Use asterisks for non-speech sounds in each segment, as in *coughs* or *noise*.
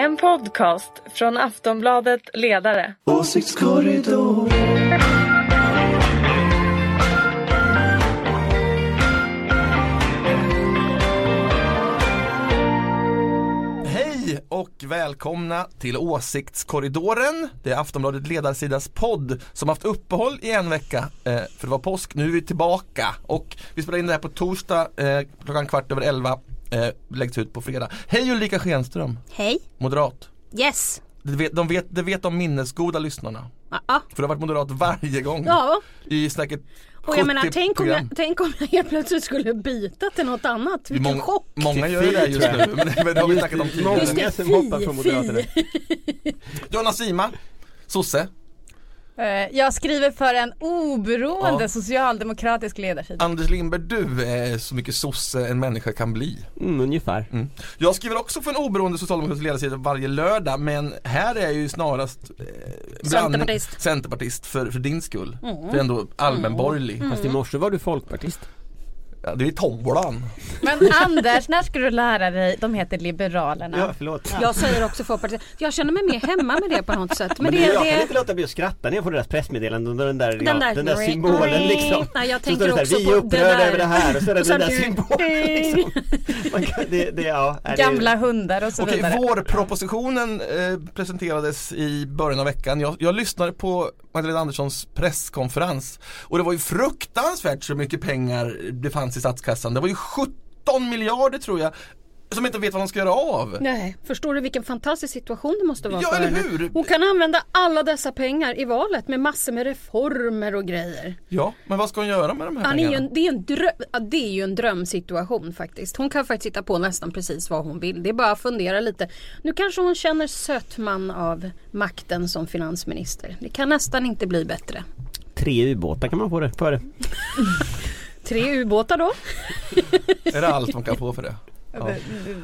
En podcast från Aftonbladet Ledare. Åsiktskorridor. Hej och välkomna till Åsiktskorridoren. Det är Aftonbladet Ledarsidas podd som haft uppehåll i en vecka eh, för det var påsk. Nu är vi tillbaka och vi spelar in det här på torsdag eh, klockan kvart över elva. Eh, läggs ut på fredag. Hej Ulrika Schenström, Hej. moderat. Yes. Det vet, de, vet, det vet de minnesgoda lyssnarna. Ja. För du har varit moderat varje gång Ja. i säkert 70 Och jag menar, tänk om jag, tänk om jag helt plötsligt skulle byta till något annat. Vilken Mång- chock. Många gör ju det just nu, men *laughs* men det har vi snackat om Just tidigare. det, Många som hoppar från Moderaterna. Jonas Sima, sosse. Eh, Jag skriver för en oberoende Ja. socialdemokratisk ledarsida. Anders Lindberg, du är så mycket sosse en människa kan bli. Mm, ungefär. Jag skriver också för en oberoende socialdemokratisk ledarsida varje lördag men här är jag ju snarast eh, bland- Centerpartist. Centerpartist för, för din skull. För jag är ändå allmänborgerlig. Fast i morse var du folkpartist. Ja, det är tombolan. Men Anders, när ska du lära dig? De heter Liberalerna. Ja, förlåt. Jag säger också Folkpartiet. Jag känner mig mer hemma med det på något sätt. Men, Men det, det, jag det, kan inte låta bli att skratta när jag får deras pressmeddelanden och den där, Den ja, där- den där symbolen liksom. Nej, jag tänker också så här, vi är upprörda där. över det här och så är det den där symbolen liksom. Man kan, det, det, ja, är det- Gamla hundar och så Okej, vidare. vårpropositionen eh, presenterades i början av veckan. Jag, jag lyssnade på Magdalena Anderssons presskonferens och det var ju fruktansvärt så mycket pengar det fanns i statskassan. Det var ju 17 miljarder tror jag som inte vet vad de ska göra av. Nej, förstår du vilken fantastisk situation det måste vara Ja, för eller henne? hur? Hon kan använda alla dessa pengar i valet med massor med reformer och grejer. Ja, men vad ska hon göra med de här det, är ju pengarna? en, det, är en dröm, ja, det är ju en drömsituation faktiskt. Hon kan faktiskt hitta på nästan precis vad hon vill. Det är bara att fundera lite. Nu kanske hon känner sötman av makten som finansminister. Det kan nästan inte bli bättre. Tre ubåtar kan man få det för det. *laughs* Tre ubåtar då? Är det allt man kan få för det? Ja.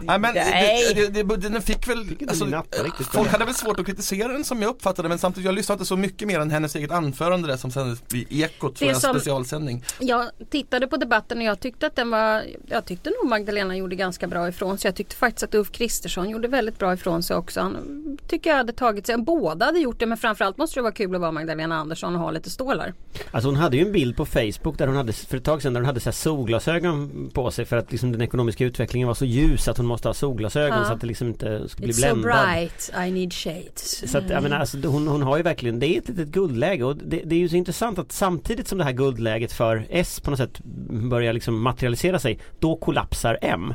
Nej men Nej. det, det, det, den fick väl, inte alltså, riktigt. folk hade väl svårt att kritisera den som jag uppfattade men samtidigt, jag lyssnade inte så mycket mer än hennes eget anförande där som sändes i Ekot, tror Det jag, som- specialsändning. Jag tittade på debatten och jag tyckte att den var Jag tyckte nog Magdalena gjorde ganska bra ifrån sig. Jag tyckte faktiskt att Ulf Kristersson gjorde väldigt bra ifrån sig också. Han tycker jag hade tagit sig. Båda hade gjort det men framförallt måste det vara kul att vara Magdalena Andersson och ha lite stålar. Alltså hon hade ju en bild på Facebook där hon hade för ett tag sedan där hon hade så här solglasögon på sig för att liksom den ekonomiska utvecklingen var så ljus att hon måste ha solglasögon så att det liksom inte skulle bli It's so bländad. bright, I need shades. Så att, jag menar, alltså, hon, hon har ju verkligen, det är ett litet guldläge och det, det är ju så intressant att samtidigt som det här guldläget för S på något sätt börjar liksom materialisera sig, då kollapsar M.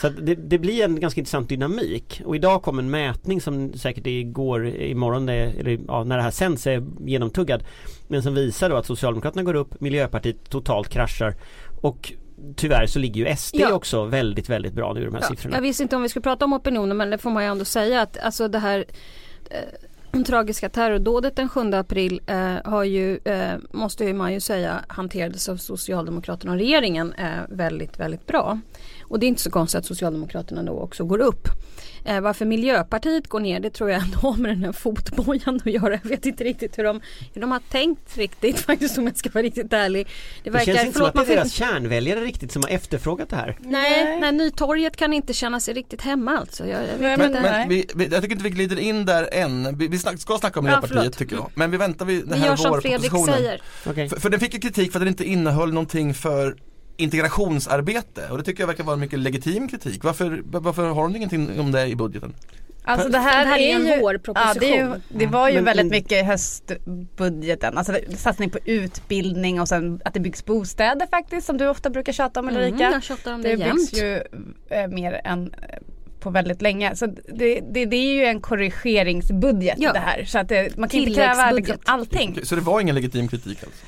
Så det, det blir en ganska intressant dynamik och idag kom en mätning som säkert igår, imorgon, det- eller ja, när det här sänds är genomtuggad. Men som visar då att Socialdemokraterna går upp, Miljöpartiet totalt kraschar och tyvärr så ligger ju SD Ja. också väldigt, väldigt bra nu i de här Ja, siffrorna. jag visste inte om vi skulle prata om opinionen men det får man ju ändå säga att alltså det här eh, *clears throat* tragiska terrordådet den 7 april eh, har ju, eh, måste ju man ju säga, hanterades av Socialdemokraterna och regeringen eh, väldigt, väldigt bra. Och det är inte så konstigt att Socialdemokraterna då också går upp. Eh, varför Miljöpartiet går ner det tror jag ändå har med den här fotbojan att göra. Jag vet inte riktigt hur de, hur de har tänkt riktigt *laughs* faktiskt om jag ska vara riktigt ärlig. Det, det känns inte som förlåt, att det man är får deras kärnväljare riktigt som har efterfrågat det här. Nej, nej, Nytorget kan inte känna sig riktigt hemma alltså. Jag, jag Nej, Men, men vi, vi, jag tycker inte vi glider in där än. Vi, vi snack, ska snacka om Ja, Miljöpartiet förlåt. tycker jag. Men vi väntar vid den Vi här gör som Fredrik vårpropositionen. säger. Okej. För, för den fick ju kritik för att den inte innehöll någonting för integrationsarbete och det tycker jag verkar vara en mycket legitim kritik. Varför, varför har hon ingenting om det i budgeten? Alltså det här, Det här är ju en ju, vårproposition. Ja, det, är ju, det var ju Men- väldigt mycket i höstbudgeten. Alltså satsning på utbildning och sen att det byggs bostäder faktiskt som du ofta brukar tjata om Mm, Ulrika. jag tjatar om det, det jämt. byggs ju eh, mer än eh, på väldigt länge. Så det, det, det är ju en korrigeringsbudget Ja. det här. Så att det, man kan inte kräva liksom allting. Så det var ingen legitim kritik alltså?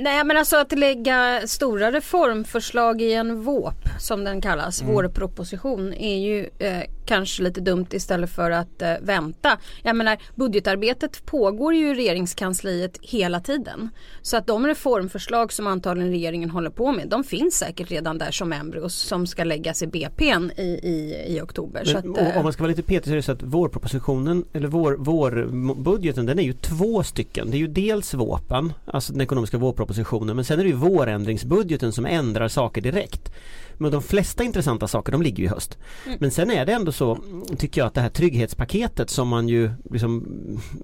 Nej men alltså att lägga stora reformförslag i en VÅP som den kallas, Mm. vårproposition är ju eh, kanske lite dumt istället för att eh, vänta. Jag menar budgetarbetet pågår ju i regeringskansliet hela tiden. Så att de reformförslag som antagligen regeringen håller på med de finns säkert redan där som embryos som ska läggas i BPn i, i, i oktober. Men, att, eh, om man ska vara lite petig så är det så att vårpropositionen eller vår, vårbudgeten den är ju två stycken. Det är ju dels våpen, alltså den ekonomiska vårpropositionen men sen är det ju vårändringsbudgeten som ändrar saker direkt. Men de flesta intressanta saker de ligger ju i höst. Mm. Men sen är det ändå så tycker jag att det här trygghetspaketet som man ju liksom,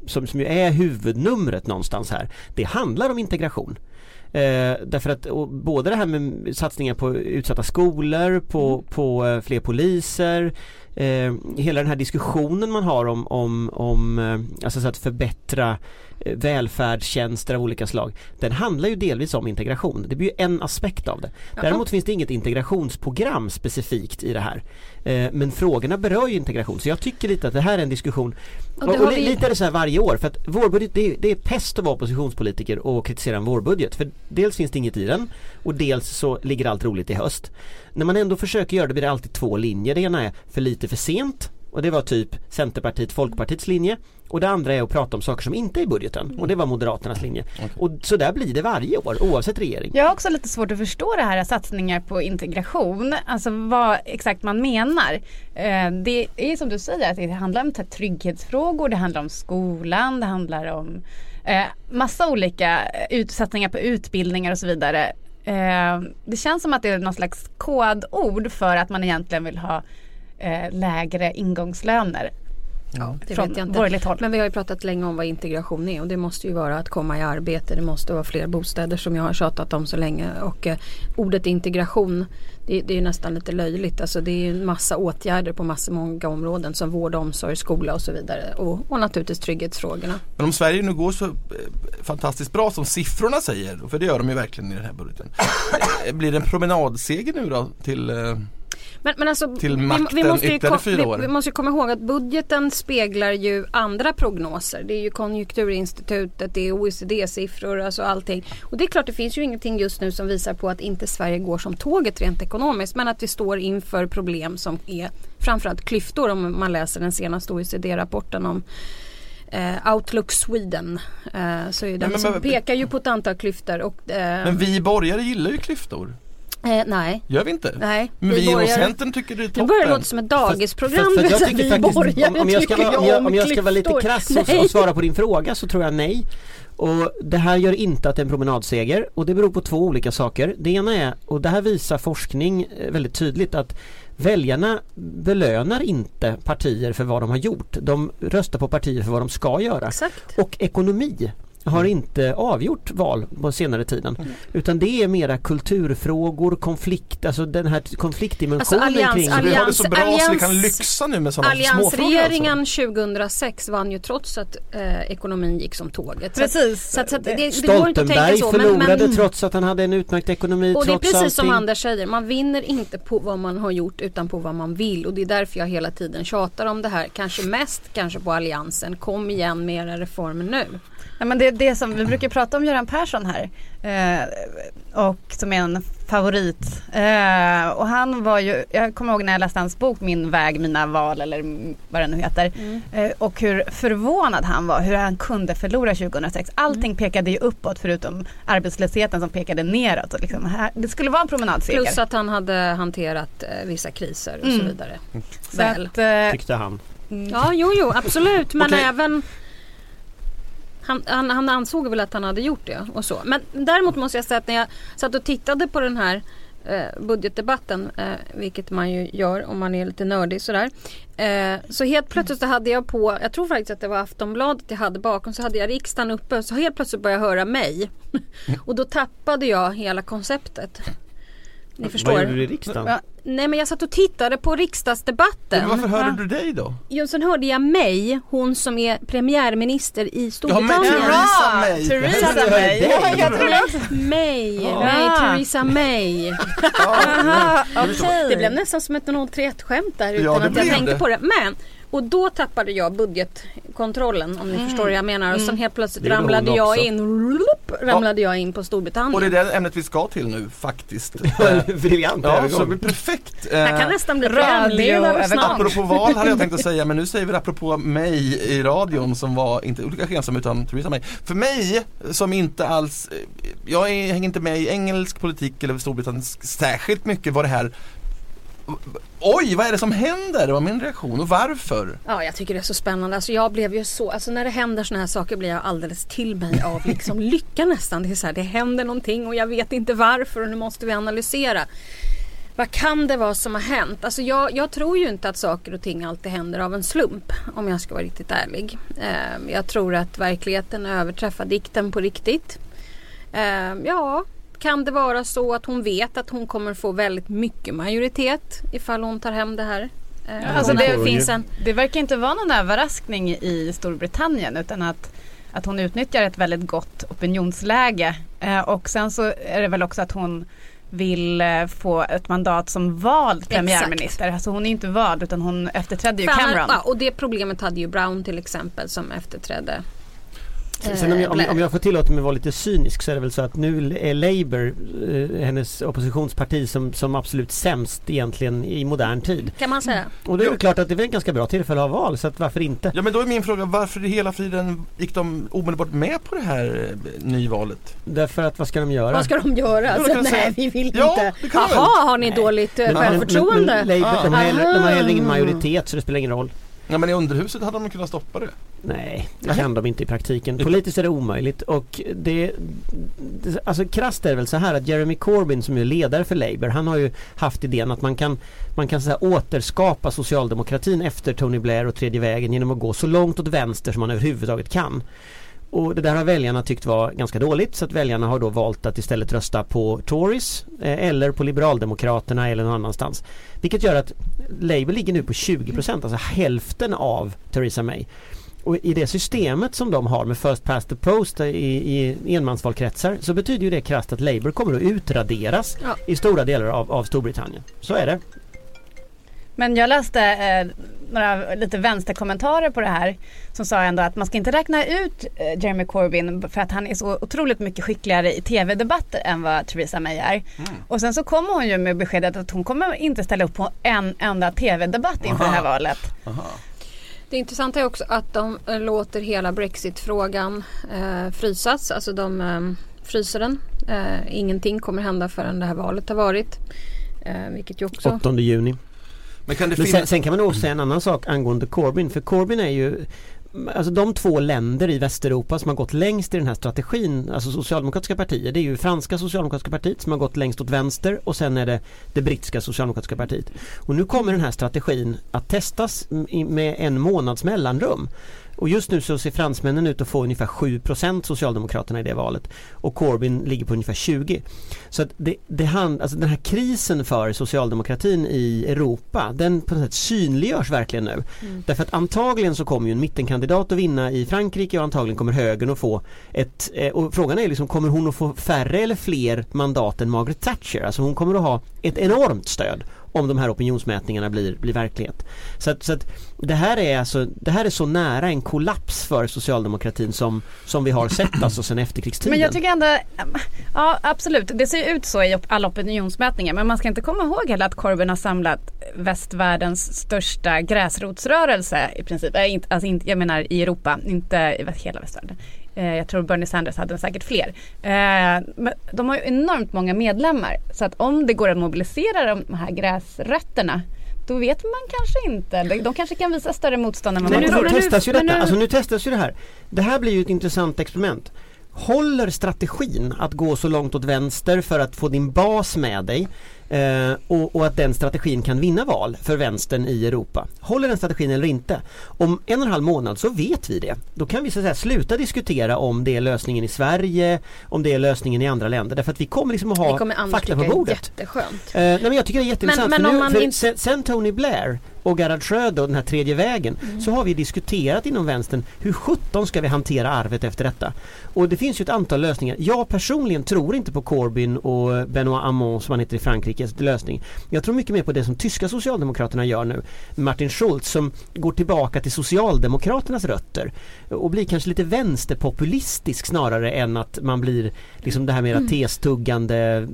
som, som ju är huvudnumret någonstans här. Det handlar om integration. Eh, därför att både det här med satsningar på utsatta skolor, på, Mm. på eh, fler poliser eh, Hela den här diskussionen man har om, om, om eh, alltså så att förbättra eh, välfärdstjänster av olika slag Den handlar ju delvis om integration. Det blir ju en aspekt av det. Däremot finns det inget integrationsprogram specifikt i det här. Eh, men frågorna berör ju integration så jag tycker lite att det här är en diskussion Och och, och, vi- lite är det så här varje år för att vårbudget det är, det är pest att vara oppositionspolitiker och kritisera en vårbudget för dels finns det inget i den och dels så ligger allt roligt i höst. När man ändå försöker göra det blir det alltid två linjer. Det ena är för lite för sent och det var typ Centerpartiet, Folkpartiets linje och det andra är att prata om saker som inte är i budgeten och det var Moderaternas linje. Och så där blir det varje år oavsett regering. Jag har också lite svårt att förstå det här satsningar på integration. Alltså vad exakt man menar. Eh, Det är som du säger att det handlar om trygghetsfrågor, det handlar om skolan, det handlar om eh, massa olika eh, satsningar på utbildningar och så vidare. Eh, Det känns som att det är någon slags kodord för att man egentligen vill ha eh, lägre ingångslöner. Det från vet jag inte. borgerligt håll. Men vi har ju pratat länge om vad integration är och det måste ju vara att komma i arbete. Det måste vara fler bostäder som jag har tjatat om så länge. Och eh, ordet integration det, det är ju nästan lite löjligt. Alltså det är ju en massa åtgärder på massa många områden som vård, omsorg, skola och så vidare. Och, och naturligtvis trygghetsfrågorna. Men om Sverige nu går så eh, fantastiskt bra som siffrorna säger, för det gör de ju verkligen i den här budgeten. *coughs* Blir det en promenadseger nu då till eh, Men, men alltså, Till vi, makten vi, måste ju ytterligare fyra år. vi, vi måste ju komma ihåg att budgeten speglar ju andra prognoser. Det är ju Konjunkturinstitutet, det är OECD-siffror, alltså allting. Och det är klart det finns ju ingenting just nu som visar på att inte Sverige går som tåget rent ekonomiskt. Men att vi står inför problem som är framförallt klyftor om man läser den senaste OECD-rapporten om eh, Outlook Sweden. Eh, så är den Men- men- som pekar ju på ett antal klyftor. Och, eh, Men vi borgare gillar ju klyftor. Eh, nej, Gör vi inte? nej. Men vi inom borgare- Centern tycker det är toppen. börjar det låta som ett dagisprogram. För, för, så jag att tycker vi faktiskt, borgare om, om, jag ska vara, om, jag, om jag ska vara lite krass och, och svara på din fråga så tror jag nej. Och det här gör inte att det är en promenadseger och det beror på två olika saker. Det ena är, och det här visar forskning eh, väldigt tydligt att väljarna belönar inte partier för vad de har gjort. De röstar på partier för vad de ska göra. Exakt. Och ekonomi har inte avgjort val på senare tiden. Utan det är mera kulturfrågor, konflikt, alltså den här konfliktdimensionen Alltså, allians- kring Så vi har det så bra så vi Allians- kan lyxa nu med sådana småfrågor Alliansregeringen alltså. 2006 vann ju trots att eh, ekonomin gick som tåget. Precis. Så att, så att det, Stoltenberg så. förlorade men, trots att han hade en utmärkt ekonomi och det är precis som allting. Anders säger, man vinner inte på vad man har gjort utan på vad man vill. Och det är därför jag hela tiden tjatar om det här. Kanske mest kanske på Alliansen. Kom igen med era reformer nu. Ja, men det är det som vi brukar prata om Göran Persson här. Eh, och som är en favorit. Eh, och han var ju, jag kommer ihåg när jag läste hans bok Min väg, mina val eller vad den nu heter. Eh, och hur förvånad han var hur han kunde förlora 2006. Allting pekade ju uppåt förutom arbetslösheten som pekade neråt. Och liksom här, det skulle vara en promenadseger. Plus att han hade hanterat eh, vissa kriser och så Mm. vidare. Så Väl. att, eh, Tyckte han. Ja, jo, jo, absolut. Men Okej. även han, han, han ansåg väl att han hade gjort det och så. Men däremot måste jag säga att när jag satt och tittade på den här eh, budgetdebatten, eh, vilket man ju gör om man är lite nördig sådär. Eh, så helt plötsligt så hade jag på, jag tror faktiskt att det var Aftonbladet jag hade bakom, så hade jag riksdagen uppe så helt plötsligt började jag höra mig. *laughs* och då tappade jag hela konceptet. Ni förstår. Vad gjorde du i riksdagen? Ja. Nej men jag satt och tittade på riksdagsdebatten. Men varför hörde du dig då? Jo, sen hörde jag May, hon som är premiärminister i Ja, Storbritannien. men Theresa May. Theresa hörde May. Ja, jag. May, Ja. May, Theresa May. Aha, okej. Det blev nästan som ett 031 skämt där utan Ja, att jag tänkte det. på det. Men, och då tappade jag budgetkontrollen om ni förstår vad jag menar. Och sen helt plötsligt Det ramlade jag också. in, rup, ramlade jag in på Och Storbritannien. det är det ämnet vi ska till nu faktiskt. *laughs* Briljant Ja, så det blir perfekt. jag kan Eh, nästan bli programledare snart. Apropå val hade jag tänkt att säga men nu säger vi det apropå mig i radion som var inte Ulrika Schenström utan Theresa May. För mig som inte alls, eh, jag hänger inte med i engelsk politik eller storbritannisk särskilt mycket var det här Oj, vad är det som händer? Det var min reaktion och varför? Ja, jag tycker det är så spännande. Alltså jag blev ju så, alltså när det händer såna här saker blir jag alldeles till mig av liksom *laughs* lycka nästan. Det är så här, det händer någonting och jag vet inte varför och nu måste vi analysera. Vad kan det vara som har hänt? Alltså jag, jag, tror ju inte att saker och ting alltid händer av en slump om jag ska vara riktigt ärlig. Eh, jag tror att verkligheten överträffar dikten på riktigt. Eh, ja, kan det vara så att hon vet att hon kommer få väldigt mycket majoritet ifall hon tar hem det här? Eh, alltså det, finns en... det verkar inte vara någon överraskning i Storbritannien utan att, att hon utnyttjar ett väldigt gott opinionsläge. Eh, och sen så är det väl också att hon vill eh, få ett mandat som vald premiärminister. Exakt. Alltså hon är inte vald utan hon efterträdde ju Cameron. Ja, och det problemet hade ju Brown till exempel som efterträdde Sen om jag, om, om jag får tillåta mig att vara lite cynisk så är det väl så att nu är Labour eh, hennes oppositionsparti som, som absolut sämst egentligen i modern tid. Kan man säga. Och det är klart att det är ett ganska bra tillfälle att ha val så att varför inte? Ja men då är min fråga varför i hela friden gick de omedelbart med på det här eh, nyvalet? Därför att vad ska de göra? Vad ska de göra? Alltså, nej säga. vi vill ja, inte. Jaha har ni nej. dåligt eh, självförtroende? de, har, de har heller ingen majoritet så det spelar ingen roll. Ja men i underhuset hade de kunnat stoppa det. Nej, det kan de inte i praktiken. Politiskt är det omöjligt och det, det Alltså krasst är det väl så här att Jeremy Corbyn som är ledare för Labour han har ju haft idén att man kan Man kan så här, återskapa socialdemokratin efter Tony Blair och tredje vägen genom att gå så långt åt vänster som man överhuvudtaget kan. Och det där har väljarna tyckt var ganska dåligt så att väljarna har då valt att istället rösta på Tories eh, eller på Liberaldemokraterna eller någon annanstans. Vilket gör att Labour ligger nu på 20% alltså hälften av Theresa May. Och i det systemet som de har med First Past the Post i, i enmansvalkretsar så betyder ju det krasst att Labour kommer att utraderas ja. i stora delar av, av Storbritannien. Så är det. Men jag läste eh, några lite vänsterkommentarer på det här som sa ändå att man ska inte räkna ut eh, Jeremy Corbyn för att han är så otroligt mycket skickligare i tv-debatter än vad Theresa May är. Mm. Och sen så kommer hon ju med beskedet att hon kommer inte ställa upp på en enda tv-debatt inför Aha. det här valet. Aha. Det intressanta är också att de eh, låter hela Brexit-frågan eh, frysas. Alltså de eh, fryser den. Eh, ingenting kommer hända förrän det här valet har varit. Eh, vilket ju också... 8 juni. Men, kan det Men sen, sen, kan man också säga en annan sak angående Corbyn. För Corbyn är ju Alltså de två länder i Västeuropa som har gått längst i den här strategin, alltså socialdemokratiska partier, det är ju franska socialdemokratiska partiet som har gått längst åt vänster och sen är det det brittiska socialdemokratiska partiet. Och nu kommer den här strategin att testas med en månads mellanrum. Och just nu så ser fransmännen ut att få ungefär 7% Socialdemokraterna i det valet. Och Corbyn ligger på ungefär 20. Så att det, det hand, alltså den här krisen för socialdemokratin i Europa den på något sätt synliggörs verkligen nu. Mm. Därför att antagligen så kommer ju en mittenkandidat att vinna i Frankrike och antagligen kommer högern att få ett eh, och frågan är liksom kommer hon att få färre eller fler mandat än Margaret Thatcher? Alltså hon kommer att ha ett enormt stöd om de här opinionsmätningarna blir, blir verklighet. Så att, så att det, här är alltså, det här är så nära en kollaps för socialdemokratin som, som vi har sett alltså sedan efterkrigstiden. Men jag tycker ändå, ja absolut, det ser ut så i alla opinionsmätningar men man ska inte komma ihåg heller att Corbyn har samlat västvärldens största gräsrotsrörelse i princip. Äh, inte, alltså inte, jag menar i Europa, inte i hela västvärlden. Eh, jag tror Bernie Sanders hade säkert fler. Eh, men de har ju enormt många medlemmar. Så att om det går att mobilisera de här gräsrötterna då vet man kanske inte. De kanske kan visa större motstånd än vad man tror. Nu testas ju detta. Alltså nu testas ju det här. Det här blir ju ett intressant experiment. Håller strategin att gå så långt åt vänster för att få din bas med dig Eh, och, och, att den strategin kan vinna val för vänstern i Europa. Håller den strategin eller inte? Om en och en halv månad så vet vi det. Då kan vi så säga, sluta diskutera om det är lösningen i Sverige, om det är lösningen i andra länder. Därför att vi kommer liksom att ha fakta på bordet. Jätteskönt. Eh, nej men jag tycker det är jätteintressant. Men, men nu, inte... sen, sen Tony Blair och Gerhard Schröder och den här tredje vägen mm. så har vi diskuterat inom vänstern hur 17 ska vi hantera arvet efter detta. Och det finns ju ett antal lösningar. Jag personligen tror inte på Corbyn och Benoit Hamon som han heter i Frankrikes lösning. Jag tror mycket mer på det som tyska socialdemokraterna gör nu. Martin Schulz som går tillbaka till socialdemokraternas rötter och blir kanske lite vänsterpopulistisk snarare än att man blir liksom det här mera mm. testuggande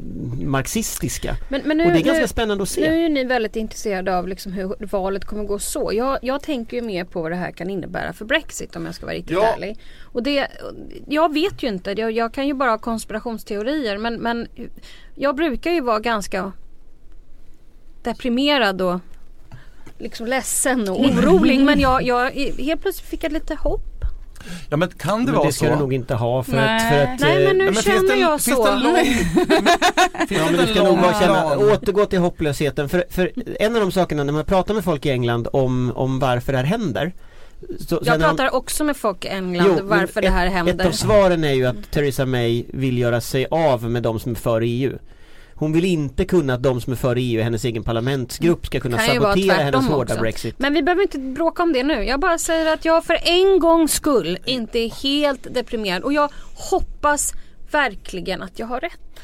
marxistiska. Men, men nu, och det är ganska nu, spännande att se. Nu är ni väldigt intresserade av liksom hur valet kommer gå så. Jag, jag tänker ju mer på vad det här kan innebära för Brexit om jag ska vara riktigt ja. ärlig. Och det, jag vet ju inte, jag, jag kan ju bara ha konspirationsteorier men, men jag brukar ju vara ganska deprimerad och liksom ledsen och *laughs* orolig men jag, jag, helt plötsligt fick jag lite hopp Ja men kan det Men vara det ska så? du nog inte ha för Nej. att, för att Nej, eh, men nu men känner finns det en, jag finns så. Det en lång, *laughs* finns Ja men du ska nog bara känna, återgå till hopplösheten för, för en av de sakerna när man pratar med folk i England om, om varför det här händer så, så Jag när de- pratar också med folk i England Jo, varför det här ett, händer. Ett av svaren är ju att Theresa May vill göra sig av med de som är för EU Hon vill inte kunna att de som är för EU, hennes egen parlamentsgrupp ska kunna sabotera hennes hårda också. Brexit Men vi behöver inte bråka om det nu. Jag bara säger att jag för en gångs skull inte är helt deprimerad och jag hoppas verkligen att jag har rätt.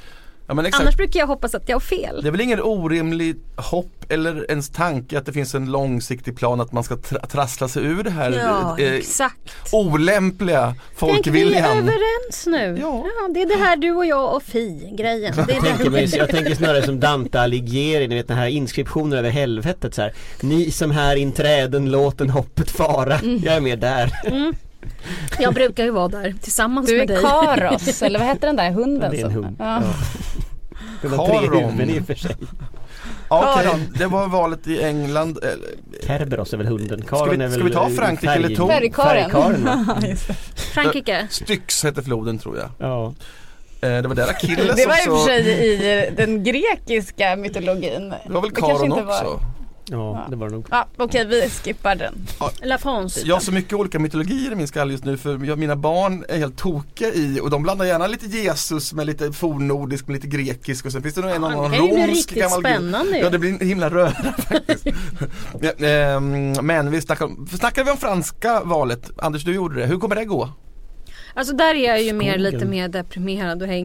Ja, men exakt. Annars brukar jag hoppas att jag har fel. Det är väl ingen orimlig hopp eller ens tanke att det finns en långsiktig plan att man ska tra- trassla sig ur det här Ja, eh, exakt. olämpliga Tänk vi är folkviljan. överens nu. Ja. det är det här du och jag och Fi grejen. Det är jag tänker, det. mig, jag tänker snarare som Dante Alighieri, ni vet den här inskriptionen över helvetet så här. Ni som här inträden låten hoppet fara. Mm. Jag är med där. Jag brukar ju vara där tillsammans Du med är dig. Karos, eller vad heter den där hunden? Det är en hund. Ja. Den har tre huvuden i och för sig. Okej, Karon. det var valet i England. Eh, Kerberos är väl hunden. Ska Karon vi- är ska väl vi ta *laughs* eh, Frankrike färg- eller Tor? Färgkaren. Frankrike. Styx hette floden tror jag. Ja. Eh, det var där Achilles Det var i och också. för sig i den grekiska mytologin. Det var väl Karon inte var- också. ja, det var det nog. Ja, okej vi skippar den. La France. Jag har så mycket olika mytologier i min skalle just nu för jag, mina barn är helt tokiga i och de blandar gärna lite Jesus med lite fornnordisk med lite grekisk och sen finns det nog en Ja, annan det romsk riktigt gammal gud. spännande ju. Ja det blir en himla röra *laughs* faktiskt. Ja, ehm, Men vi snackar, snackade vi om franska valet? Anders du gjorde det, hur kommer det gå? Alltså där är jag ju mer, lite mer deprimerad och hänger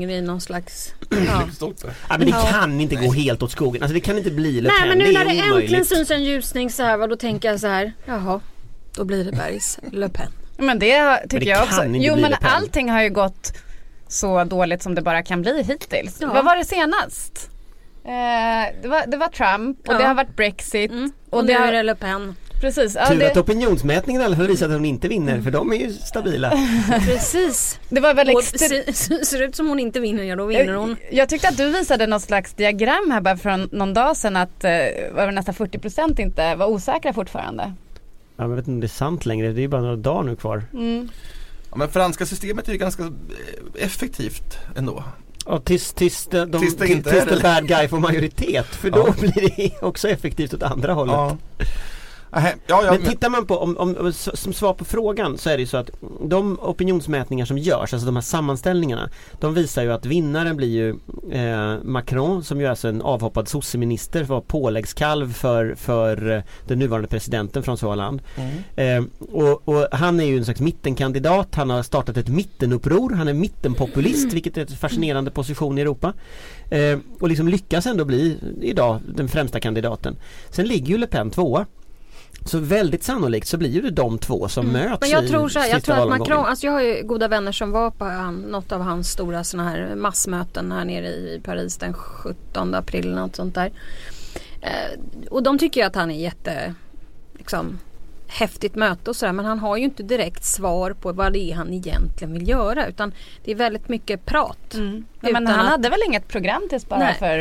I någon slags... Ja. Ja, men det kan inte gå helt åt skogen. Alltså det kan inte bli Le Nej men nu när är det äntligen syns en ljusning så här då tänker jag så här, jaha, då blir det Bergs *laughs* Le Pen. Men det tycker det jag också. Jo men allting har ju gått så dåligt som det bara kan bli hittills. Ja. Vad var det senast? Eh, det, var, det var Trump och Ja. det har varit Brexit. Mm. Och, Och, det nu har, är det Le Pen. Precis, ja, Tur att det, opinionsmätningen i alla fall visar att hon inte vinner för de är ju stabila. *laughs* Precis. det var väl se- ser ut som hon inte vinner, ja då vinner hon. Jag tyckte att du visade något slags diagram här bara för någon dag sedan att eh, var det nästan 40% inte var osäkra fortfarande. Ja, men jag vet inte om det är sant längre, det är ju bara några dagar nu kvar. Mm. Ja, men franska systemet är ju ganska eh, effektivt ändå. Och tills, tills, de, de, Tills det inte tills är the det. bad guy får majoritet för då Ja. blir det *laughs* också effektivt åt andra hållet. Ja. Ja, ja, Men tittar man på, om, om, som svar på frågan så är det ju så att de opinionsmätningar som görs, alltså de här sammanställningarna, de visar ju att vinnaren blir ju eh, Macron som ju är alltså en avhoppad sosseminister, var påläggskalv för, för eh, den nuvarande presidenten François Hollande. Mm. Eh, och, och han är ju en slags mittenkandidat, han har startat ett mittenuppror, han är mittenpopulist vilket är en fascinerande position i Europa. Eh, och liksom lyckas ändå bli idag den främsta kandidaten. Sen ligger ju Le Pen tvåa. Så väldigt sannolikt så blir ju det de två som möts Mm. Men jag tror så här, jag tror att. Macron, alltså jag har ju goda vänner som var på han, något av hans stora såna här massmöten här nere i Paris den 17 april något sånt där. Eh, och de tycker ju att han är jätte, liksom häftigt möte och sådär men han har ju inte direkt svar på vad det är han egentligen vill göra utan det är väldigt mycket prat. Mm. Men han att- hade väl inget program tills bara Nej. för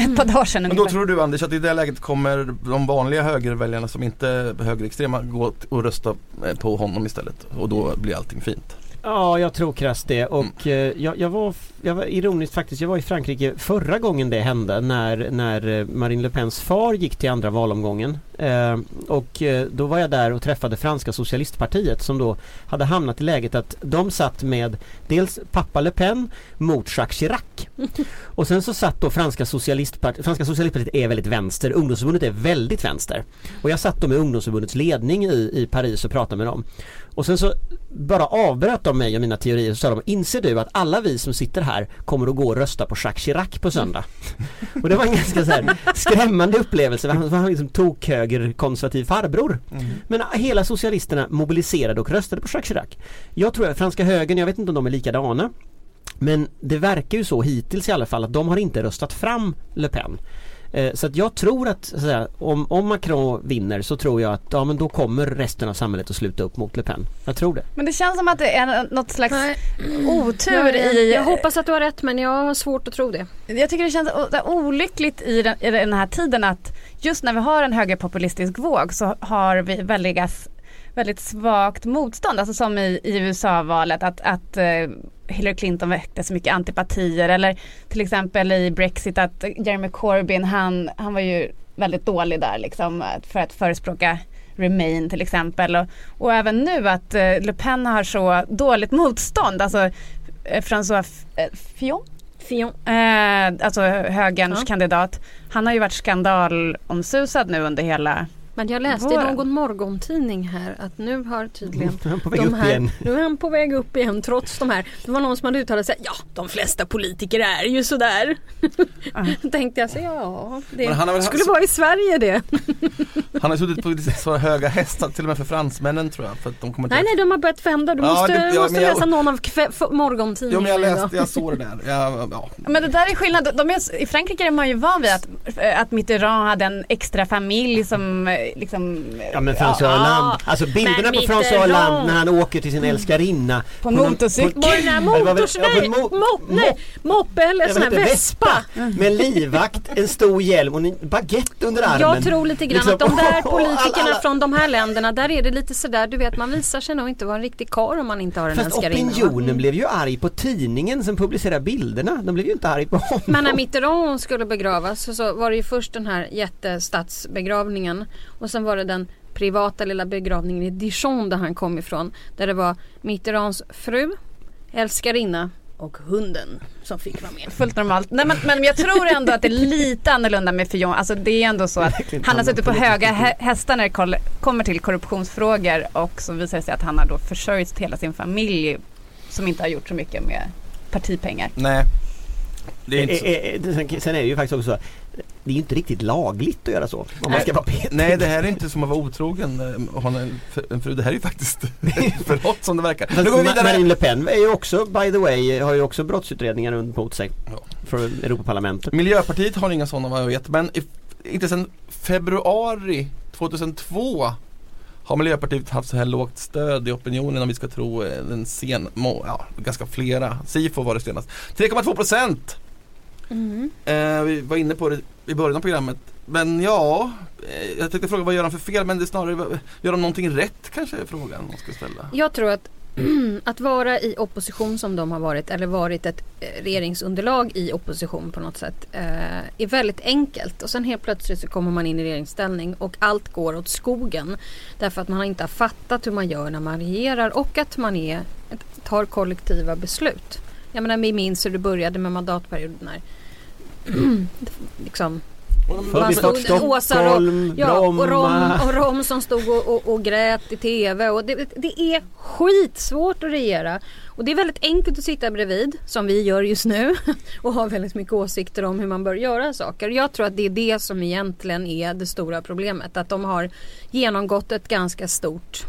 ett par dagar sedan men då tror du Anders att i det läget kommer de vanliga högerväljarna som inte är högerextrema gå och rösta eh, på honom istället och då blir allting fint. Ja, jag tror krasst det och eh, jag, jag, var, jag var ironiskt faktiskt, jag var i Frankrike förra gången det hände när, när eh, Marine Le Pens far gick till andra valomgången. Eh, och eh, då var jag där och träffade franska socialistpartiet som då hade hamnat i läget att de satt med dels pappa Le Pen mot Jacques Chirac. *laughs* Och sen så satt då franska socialistpartiet, franska socialistpartiet är väldigt vänster, ungdomsförbundet är väldigt vänster. Och jag satt då med ungdomsförbundets ledning i, i Paris och pratade med dem. Och sen så bara avbröt de mig och mina teorier och sa de Inser du att alla vi som sitter här kommer att gå och rösta på Jacques Chirac på söndag? Och det var en ganska så här *laughs* skrämmande upplevelse. Han var liksom tokhöger farbror. Mm. Men hela socialisterna mobiliserade och röstade på Jacques Chirac. Jag tror att franska högern, jag vet inte om de är likadana. Men det verkar ju så hittills i alla fall att de har inte röstat fram Le Pen. Eh, Så att jag tror att, så att säga, om, om Macron vinner så tror jag att ja, men då kommer resten av samhället att sluta upp mot Le Pen. Jag tror det. Men det känns som att det är något slags Nej. otur Jag, i... jag hoppas att du har rätt men jag har svårt att tro det. Jag tycker det känns olyckligt i den, i den här tiden att just när vi har en högerpopulistisk våg så har vi väldiga, väldigt svagt motstånd. Alltså som i, i USA-valet att, att eh, Hillary Clinton väckte så mycket antipatier eller till exempel i Brexit att Jeremy Corbyn han, han var ju väldigt dålig där liksom för att förespråka Remain till exempel och, och även nu att eh, Le Pen har så dåligt motstånd. Alltså eh, François Fillon Fion. Eh, alltså högerns Ja. kandidat. Han har ju varit skandalomsusad nu under hela... Men jag läste i Våren. någon morgontidning här att nu har tydligen Han är på väg de upp här, igen. nu är han på väg upp igen trots de här. Det var någon som hade uttalat sig, ja de flesta politiker är ju sådär. *laughs* Tänkte jag så ja, det skulle vara i Sverige det. *laughs* Han har suttit på lite så höga hästar till och med för fransmännen tror jag. För att de kommer inte Nej nej de har börjat vända, du Ja, måste, det- ja, måste jag- läsa någon av kve- morgontidningarna men jag läste, jag såg det där. Jag, ja. Men det där är skillnad. De är, I Frankrike är man ju van vid att, att Mitterrand hade en extra familj som liksom... Ja men François ja, Hollande, alltså bilderna men på François Mitterrand. Hollande när han åker till sin älskarinna På någon- motorcykel. på- en moppe eller Jag sån här vespa. Med livvakt, en stor hjälm och en baguette under armen. Jag tror lite grann Liksom, att de där *laughs* politikerna alla- från de här länderna, där är det lite sådär, du vet man visar sig nog inte vara en riktig karl om man inte har en Fast älskarinna. va? opinionen blev ju arg på tidningen som publicerade bilderna. De blev ju inte arg på honom. Men när Mitterrand skulle begravas så, så var det ju först den här jättestadsbegravningen och sen var det den privata lilla begravningen i Dijon där han kom ifrån. Där det var Mitterands fru, älskarinna och hunden som fick vara med. Fullt normalt. Nej, men, men jag tror ändå att det är lite annorlunda med Fillon. Alltså det är ändå så att han har suttit på höga hästar när det kommer till korruptionsfrågor och så visar det sig att han har då försörjt hela sin familj som inte har gjort så mycket med partipengar. Nej. Det är inte så. Sen- Sen är det ju faktiskt också så det är ju inte riktigt lagligt att göra så. Om man ska vara petig. Nej det här är inte som att vara otrogen eh, och ha en, en fru. Det här är ju faktiskt *laughs* för brott som det verkar. Fast Nu går vi vidare. Marine Le Pen är ju också, by the way, har ju också brottsutredningar mot sig. Ja. För Europaparlamentet. Miljöpartiet har inga sådana vad jag vet men i, inte sedan februari 2002 har Miljöpartiet haft så här lågt stöd i opinionen om vi ska tro eh, den sen, må, ja, ganska flera. Sifo var det senast. 3,2 procent. Mm. Eh, vi var inne på det i början av programmet. Men ja, eh, jag tänkte fråga vad gör de för fel men det är snarare, gör de någonting rätt kanske är frågan man ska ställa. Jag tror att *clears throat* att vara i opposition som de har varit eller varit ett eh, regeringsunderlag i opposition på något sätt eh, är väldigt enkelt och sen helt plötsligt så kommer man in i regeringsställning och allt går åt skogen därför att man inte har fattat hur man gör när man regerar och att man är, tar kollektiva beslut. Jag menar vi minns hur det började med mandatperioden när liksom Förbifart stod- Åsa och- Stockholm, Ja, och Rom, och Rom som stod och, och, och grät i TV. Och det, det är skitsvårt att regera. Och det är väldigt enkelt att sitta bredvid, som vi gör just nu, *laughs* och ha väldigt mycket åsikter om hur man bör göra saker. Jag tror att det är det som egentligen är det stora problemet. Att de har genomgått ett ganska stort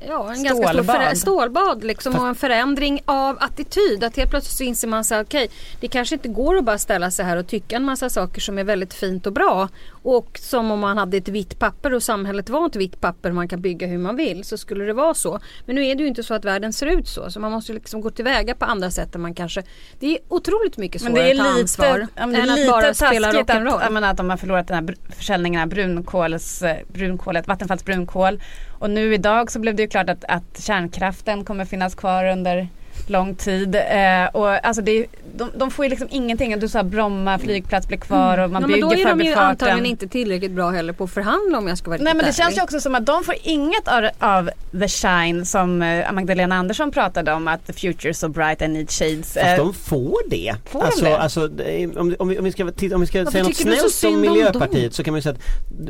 Ja, en ganska stor Stålbad. förä- stålbad liksom och en förändring av attityd. Att helt plötsligt så inser man sig, okej, det kanske inte går att bara ställa sig här och tycka en massa saker som är väldigt fint och bra. Och som om man hade ett vitt papper och samhället var ett vitt papper man kan bygga hur man vill så skulle det vara så. Men nu är det ju inte så att världen ser ut så. Så man måste liksom gå tillväga på andra sätt än man kanske... Det är otroligt mycket svårare att ta lite, ansvar än att bara spela att, rock'n'roll. menar, att de har förlorat den här försäljningen av brunkols, eh, brunkolet, Vattenfalls brunkol. Och nu idag så blev det ju klart att, att kärnkraften kommer finnas kvar under lång tid. Eh, och alltså det, de, de får ju liksom ingenting. Du sa Bromma flygplats blir kvar och man Mm. ja, men då bygger är de ju antagligen förbifarten. inte tillräckligt bra heller på att förhandla om jag ska vara Nej men det ärlig. känns ju också som att de får inget av, av the shine som eh, Magdalena Andersson pratade om att the future is so bright and need shades. Fast Eh, de får det. Får de alltså, det? alltså, det är- om, om, vi, om vi ska, om vi ska Varför säga något snällt om om Miljöpartiet dem? så kan man ju säga att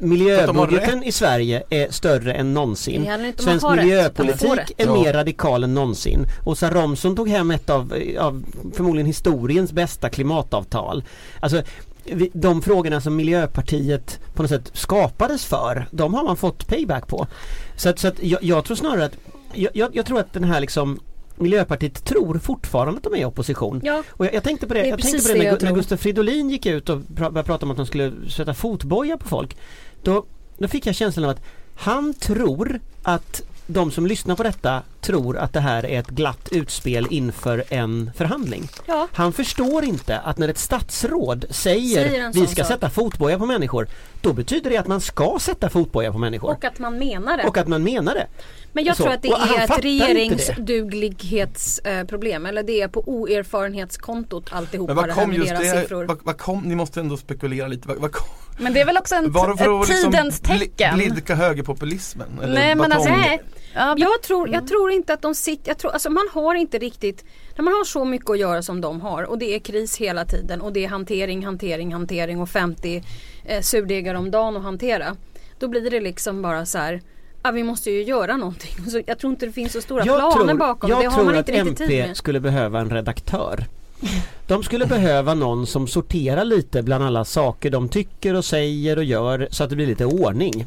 de miljöbudgeten i Sverige är större än någonsin. Om Svensk miljöpolitik är mer radikal än någonsin. Åsa Romson tog hem ett av, av förmodligen historiens bästa klimatavtal. Alltså de frågorna som Miljöpartiet på något sätt skapades för, de har man fått payback på. Så att, så att jag, jag tror snarare att, jag, jag, tror att den här liksom Miljöpartiet tror fortfarande att de är i opposition. Ja. Och jag, jag tänkte på det, Det jag tänkte på det när, när tror. Gustav Fridolin gick ut och pra, började prata om att de skulle sätta fotboja på folk. Då, då fick jag känslan av att han tror att de som lyssnar på detta tror att det här är ett glatt utspel inför en förhandling. Ja. Han förstår inte att när ett statsråd säger, Säger vi ska sak. sätta fotboja på människor då betyder det att man ska sätta fotboja på människor. Och att man menar det. Och att man menar det. Men jag Så. tror att det är ett regeringsduglighetsproblem. Eller det är på oerfarenhetskontot alltihopa Men vad det här kom med just det, siffror. vad, vad kom, ni måste ändå spekulera lite, vad, vad kom, Men det är väl också en, liksom tidens bli- tecken. blidka högerpopulismen? Eller Nej men alltså, nej. Ja, Jag tror, jag tror inte att de sitter, jag tror, alltså man har inte riktigt, när man har så mycket att göra som de har och det är kris hela tiden och det är hantering, hantering, hantering och 50 eh, surdegar om dagen att hantera. Då blir det liksom bara så här, ja, vi måste ju göra någonting. *laughs* Så jag tror inte det finns så stora planer bakom, jag det har tror man att inte riktigt tid MP skulle behöva en redaktör. De skulle behöva någon som sorterar lite bland alla saker de tycker och säger och gör så att det blir lite ordning.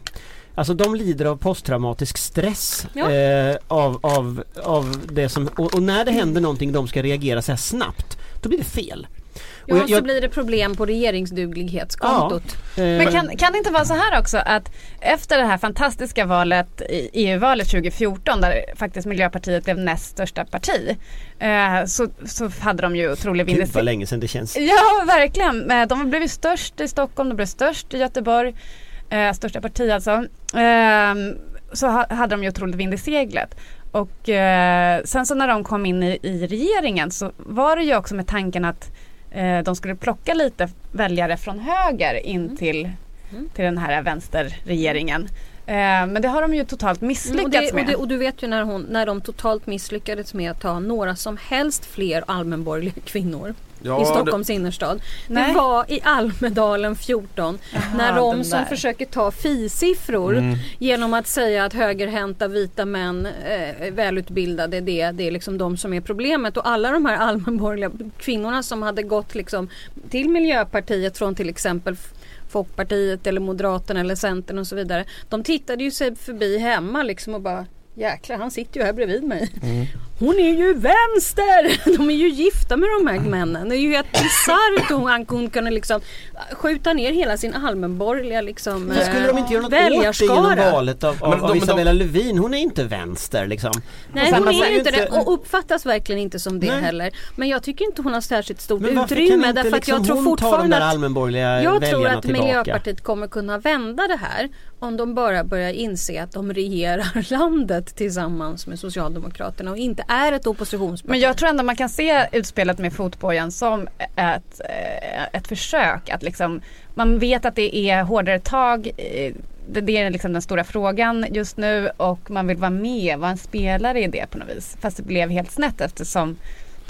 Alltså de lider av posttraumatisk stress Ja. eh, av, av, av det som, och, och när det händer någonting de ska reagera så här snabbt, då blir det fel. Och Ja, jag- så jag- blir det problem på regeringsduglighetskontot. eh, Men kan, kan det inte vara så här också att efter det här fantastiska valet, i EU-valet 2014 där faktiskt Miljöpartiet blev näst största parti eh, så, så hade de ju otrolig Gud vad vinst. länge sedan det känns. Ja verkligen, Eh, de blev ju störst i Stockholm, de blev störst i Göteborg, eh, största parti alltså. Ehm, så ha, hade de ju otroligt vind i seglet. Och eh, sen så när de kom in i, i regeringen så var det ju också med tanken att eh, de skulle plocka lite väljare från höger in till, till den här vänsterregeringen. Eh, men det har de ju totalt Mm, misslyckats och, det, och, med. det, och du vet ju när, hon, när de totalt misslyckades med att ta några som helst fler allmänborgerliga *laughs* kvinnor Ja, i Stockholms innerstad. Nej. Det var i Almedalen 14 när den de som försöker ta fi-siffror Mm. genom att säga att högerhänta vita män, eh, välutbildade, det, det är liksom de som är problemet. Och alla de här allmänborgerliga kvinnorna som hade gått liksom till Miljöpartiet från till exempel Folkpartiet eller Moderaterna eller Centern och så vidare. De tittade ju sig förbi hemma liksom och bara Jäklar han sitter ju här bredvid mig. Hon är ju vänster! *laughs* De är ju gifta med de här männen. Det är ju helt bisarrt om han hon kunde liksom skjuta ner hela sin allmänborgerliga liksom Men skulle de inte göra något åt det väljarskara. genom valet av, av, Men de- av de- Isabella Lövin? Hon är inte vänster liksom. Nej hon är ju inte det och uppfattas verkligen inte som det Nej. heller. Men jag tycker inte hon har särskilt stort Men varför utrymme kan inte därför att jag liksom tror fortfarande att allmänborgerliga jag tror att tillbaka? Miljöpartiet kommer kunna vända det här om de bara börjar inse att de regerar *laughs* landet tillsammans med Socialdemokraterna och inte är ett oppositionsparti. Men jag tror ändå man kan se utspelet med fotbojan som ett, eh, ett försök att liksom man vet att det är hårdare tag det det är liksom den stora frågan just nu och man vill vara med, vara en spelare i det på något vis. Fast det blev helt snett eftersom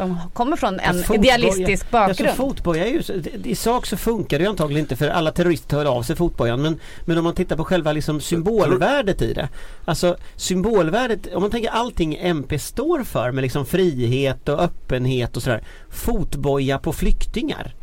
de kommer från en Fotboja- idealistisk bakgrund. Alltså fotboja är ju, i sak så funkar det ju antagligen inte för alla terrorister tar av sig fotbojan men, men om man tittar på själva liksom symbolvärdet i det. Alltså symbolvärdet, om man tänker allting MP står för med liksom frihet och öppenhet och sådär. Fotboja på flyktingar.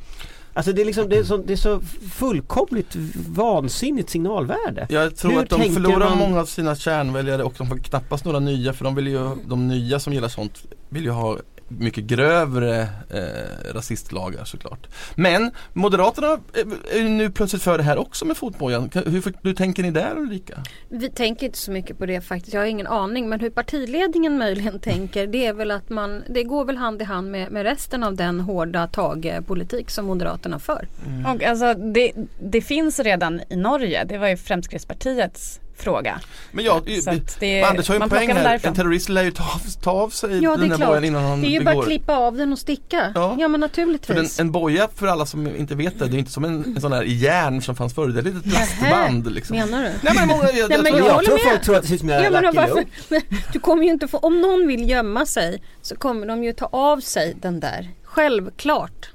Alltså det är liksom, det är så, det är så fullkomligt vansinnigt signalvärde. Jag tror Hur att de tänker förlorar man- många av sina kärnväljare och de får knappast några nya för de vill ju, de nya som gillar sånt vill ju ha mycket grövre eh, rasistlagar såklart. Men Moderaterna är, är nu plötsligt för det här också med fotbojan. Hur, hur tänker ni där Ulrika? Vi tänker inte så mycket på det faktiskt. Jag har ingen aning. Men hur partiledningen möjligen *laughs* tänker det är väl att man, det går väl hand i hand med, med resten av den hårda tagpolitik som Moderaterna för. Och alltså, det, det finns redan i Norge, det var ju Fremskrittspartiets fråga. Men ja, Så att det- men Anders har ju en man poäng här. därifrån. En terrorist lär ju ta av, ta av sig Ja den bojan innan han Det är ju bara begår. att klippa av den och sticka. Ja. Ja, men För naturligtvis. en, en boja för alla som inte vet det, det är inte som en, en sån här i järn som fanns förr. Det är ett litet plastband liksom. Menar du? Nej men många, jag, Nej, men tror- jag jag håller tror med. folk tror att det ser ut som en Ja, men varför? Men *laughs* Du kommer ju inte få, om någon vill gömma sig så kommer de ju ta av sig den där. Självklart.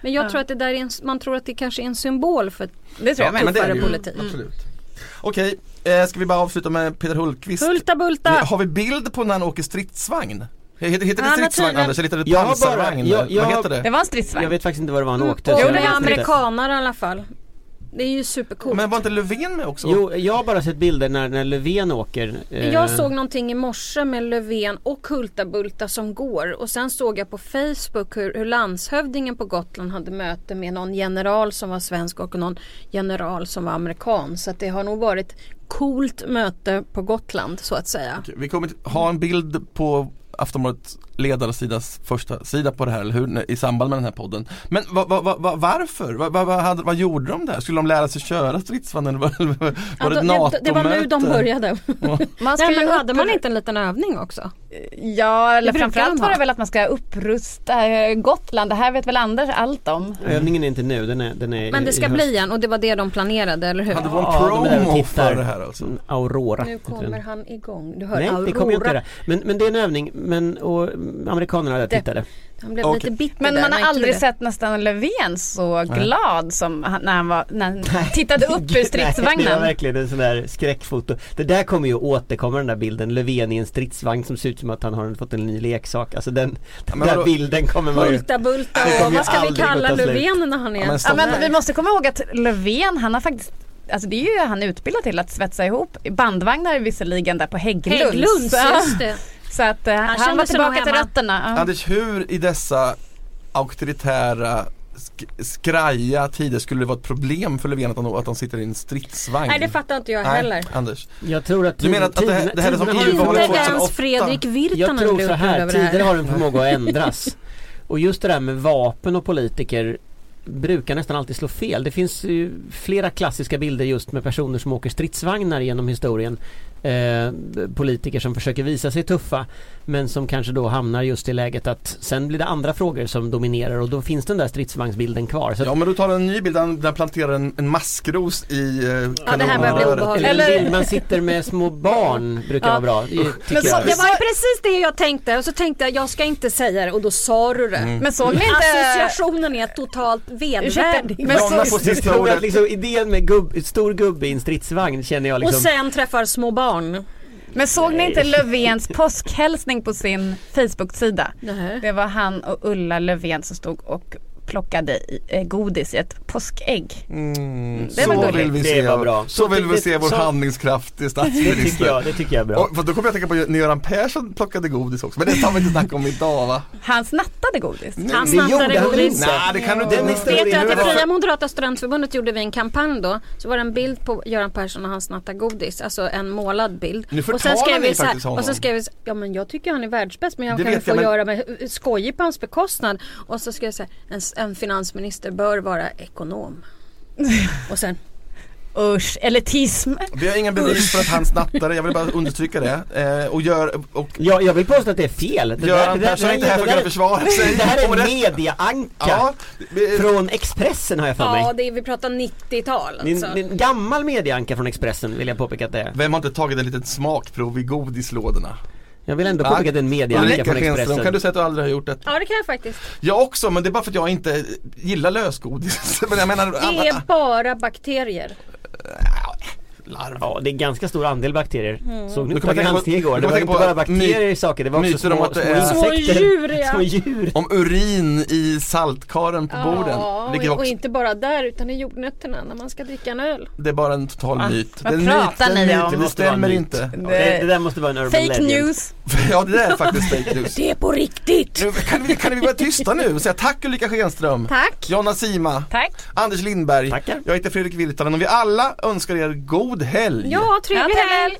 Men jag Ja. tror att det där är en, man tror att det kanske är en symbol för Det tror jag med. men det är det ju. politik. Absolut. Okej, eh, ska vi bara avsluta med Peter Hultqvist. Hulta bulta! Har vi bild på när han åker stridsvagn? Heter, heter det Han har stridsvagn tydligen- Anders eller heter det Jag har bara- pansarvagn? jag- jag Vad har- heter det? Det var en stridsvagn. Jag vet faktiskt inte var det var han åkte. Jo, så jag det är vet inte. amerikanare i alla fall. Det är ju supercoolt. Men var inte Löfven med också? Jo, jag har bara sett bilder när, när Löfven åker. eh, Jag såg någonting i morse med Löfven och Hulta-Bulta som går och sen såg jag på Facebook hur, hur landshövdingen på Gotland hade möte med någon general som var svensk och någon general som var amerikan. Så att det har nog varit coolt möte på Gotland så att säga. Okej, Vi kommer ha en bild på Aftonbladets ledarsidas första sida på det här, eller hur? I samband med den här podden. Men va, va, va, va, varför? Va, va, vad hade, vad gjorde de där? Skulle de lära sig köra stridsvagn eller *laughs* var, var Ja, det ett NATO-möte? det, det var nu de började. *laughs* Man ska Nej, hade man inte en liten övning också? Ja, eller framförallt var det väl att man ska upprusta eh, Gotland. Det här vet väl Anders allt om. Övningen är inte nu, den är, den är Men det ska bli en och det var det de planerade, eller hur? Hade de en Ja, de och promo för det här alltså? Mm, Aurora. Nu kommer han igång. Du hör Nej, Aurora. det kommer jag inte göra. Men, men det är en övning, men och amerikanerna där Det- tittade. Han blev Okej. lite bitter Men där man har aldrig klev. sett nästan Löfven så glad som han, när han, var, när han tittade upp ur *laughs* Nej, det var stridsvagnen. verkligen en sån där skräckfoto. Det där kommer ju återkomma den där bilden, Löfven i en stridsvagn som ser ut som att han har fått en ny leksak. Alltså den, den där bilden kommer man ju... Bulta Bulta Det och vad ska vi kalla. Löfven när han är Ja, men Ja, men vi måste komma ihåg att Löfven han har faktiskt Alltså det är ju han utbildad till att svetsa ihop bandvagnar visserligen där på Hägglunds. Hägglunds, just det. Så att eh, han, kände var tillbaka till rötterna. Ja. Anders, hur i dessa auktoritära sk- skraja tider skulle det vara ett problem för Löfven att han, att han sitter i en stridsvagn? Nej det fattar inte jag Nej, heller. Anders. Jag tror att Du menar att det här- det här är som tiderna har EU var ju- det Inte ens 2008. Fredrik Jag Virtanen tror så här, över det tider har en förmåga att ändras. Och just det där med vapen och politiker brukar nästan alltid slå fel. Det finns ju flera klassiska bilder just med personer som åker stridsvagnar genom historien. Eh, politiker som försöker visa sig tuffa men som kanske då hamnar just i läget att sen blir det andra frågor som dominerar och då finns den där stridsvagnsbilden kvar. Ja men du tar en ny bild, där planterar en, en maskros i eh, Ja, det här börjar bli kanonröret. obehagligt. Eller, man sitter med små *laughs* barn brukar Ja. vara bra. Men så- jag. Det var precis det jag tänkte och så tänkte jag jag ska inte säga det och då sa du det. Mm. Men såg ni inte... Associationen är totalt vedervärdig. Men så, sista ordet. liksom idén med gubb, stor gubbe i en stridsvagn känner jag Och liksom sen träffar små barn. Men såg ni inte Löfvens påskhälsning på sin Facebook-sida? Nej. Det var han och Ulla Löfven som stod och plockade i, eh, godis i ett påskägg. Mm, Det var så gulligt. vill vi Det se, var bra. Så vill vi Det- se vår så- handlingskraftig Det statsminister. tycker jag, det tycker jag är bra. Och, för då kommer jag tänka på när Göran Persson plockade godis också, men det tar vi inte snacka om idag va? Han snattade godis. Han Det gjorde snattade han väl godis. Nej det kan du inte. Den Vet du att det Fria Moderata Studentförbundet gjorde vi en kampanj då så var det en bild på Göran Persson när han snattar godis, alltså en målad bild. Nu och sen skrev vi så faktiskt här, honom. och så skrev vi så, ja men jag tycker han är världsbäst men jag Det kan ju få jag, men- göra med skojig på hans bekostnad. Och så skrev jag så här, en, en finansminister bör vara ekonom. *laughs* och sen, Usch, elitism. Vi har inga bevis för att han snattade, jag vill bara understryka det. Eh, och gör, och Ja, jag vill påstå att det är fel. Det Göran Persson är inte här för att kunna försvara sig. Det här är en mediaanka Ja, från Expressen har jag för ja mig. det är, vi pratar 90-tal Det är alltså. en, det är en gammal mediaanka från Expressen vill jag påpeka att det är. Vem har inte tagit ett litet smakprov i godislådorna? Jag vill ändå påpeka att det är en mediaanka Ulrika från Expressen. kan du säga att du aldrig har gjort det? Ja det kan jag faktiskt. Jag också, men det är bara för att jag inte gillar lösgodis. *laughs* men jag menar, Det är bara bakterier. Larv. Ja, det är ganska stor andel bakterier. Mm. Såg ni Nu kommer Uppdrag jag tänka på- granskning igår? Det var inte bara bakterier i saker, det var också små, att det små är- Små insekter. djur, ja. Små djur. Om urin i saltkaren på borden. Ja, och, och också, inte bara där utan i jordnötterna när man ska dricka en öl. det är bara en total Va? myt. Vad pratar myt, ni om? Det stämmer inte. Ja, det, det där måste vara en urban Fake legend. news. *laughs* Ja det där är faktiskt fake news. Det är på riktigt! Nu, kan, vi, kan vi vara tysta nu och säga tack Ulrika Schenström, Tack! Jonna Sima, Tack. Anders Lindberg, Tackar. jag heter Fredrik Virtanen och vi alla önskar er god helg. Ja, trevlig helg.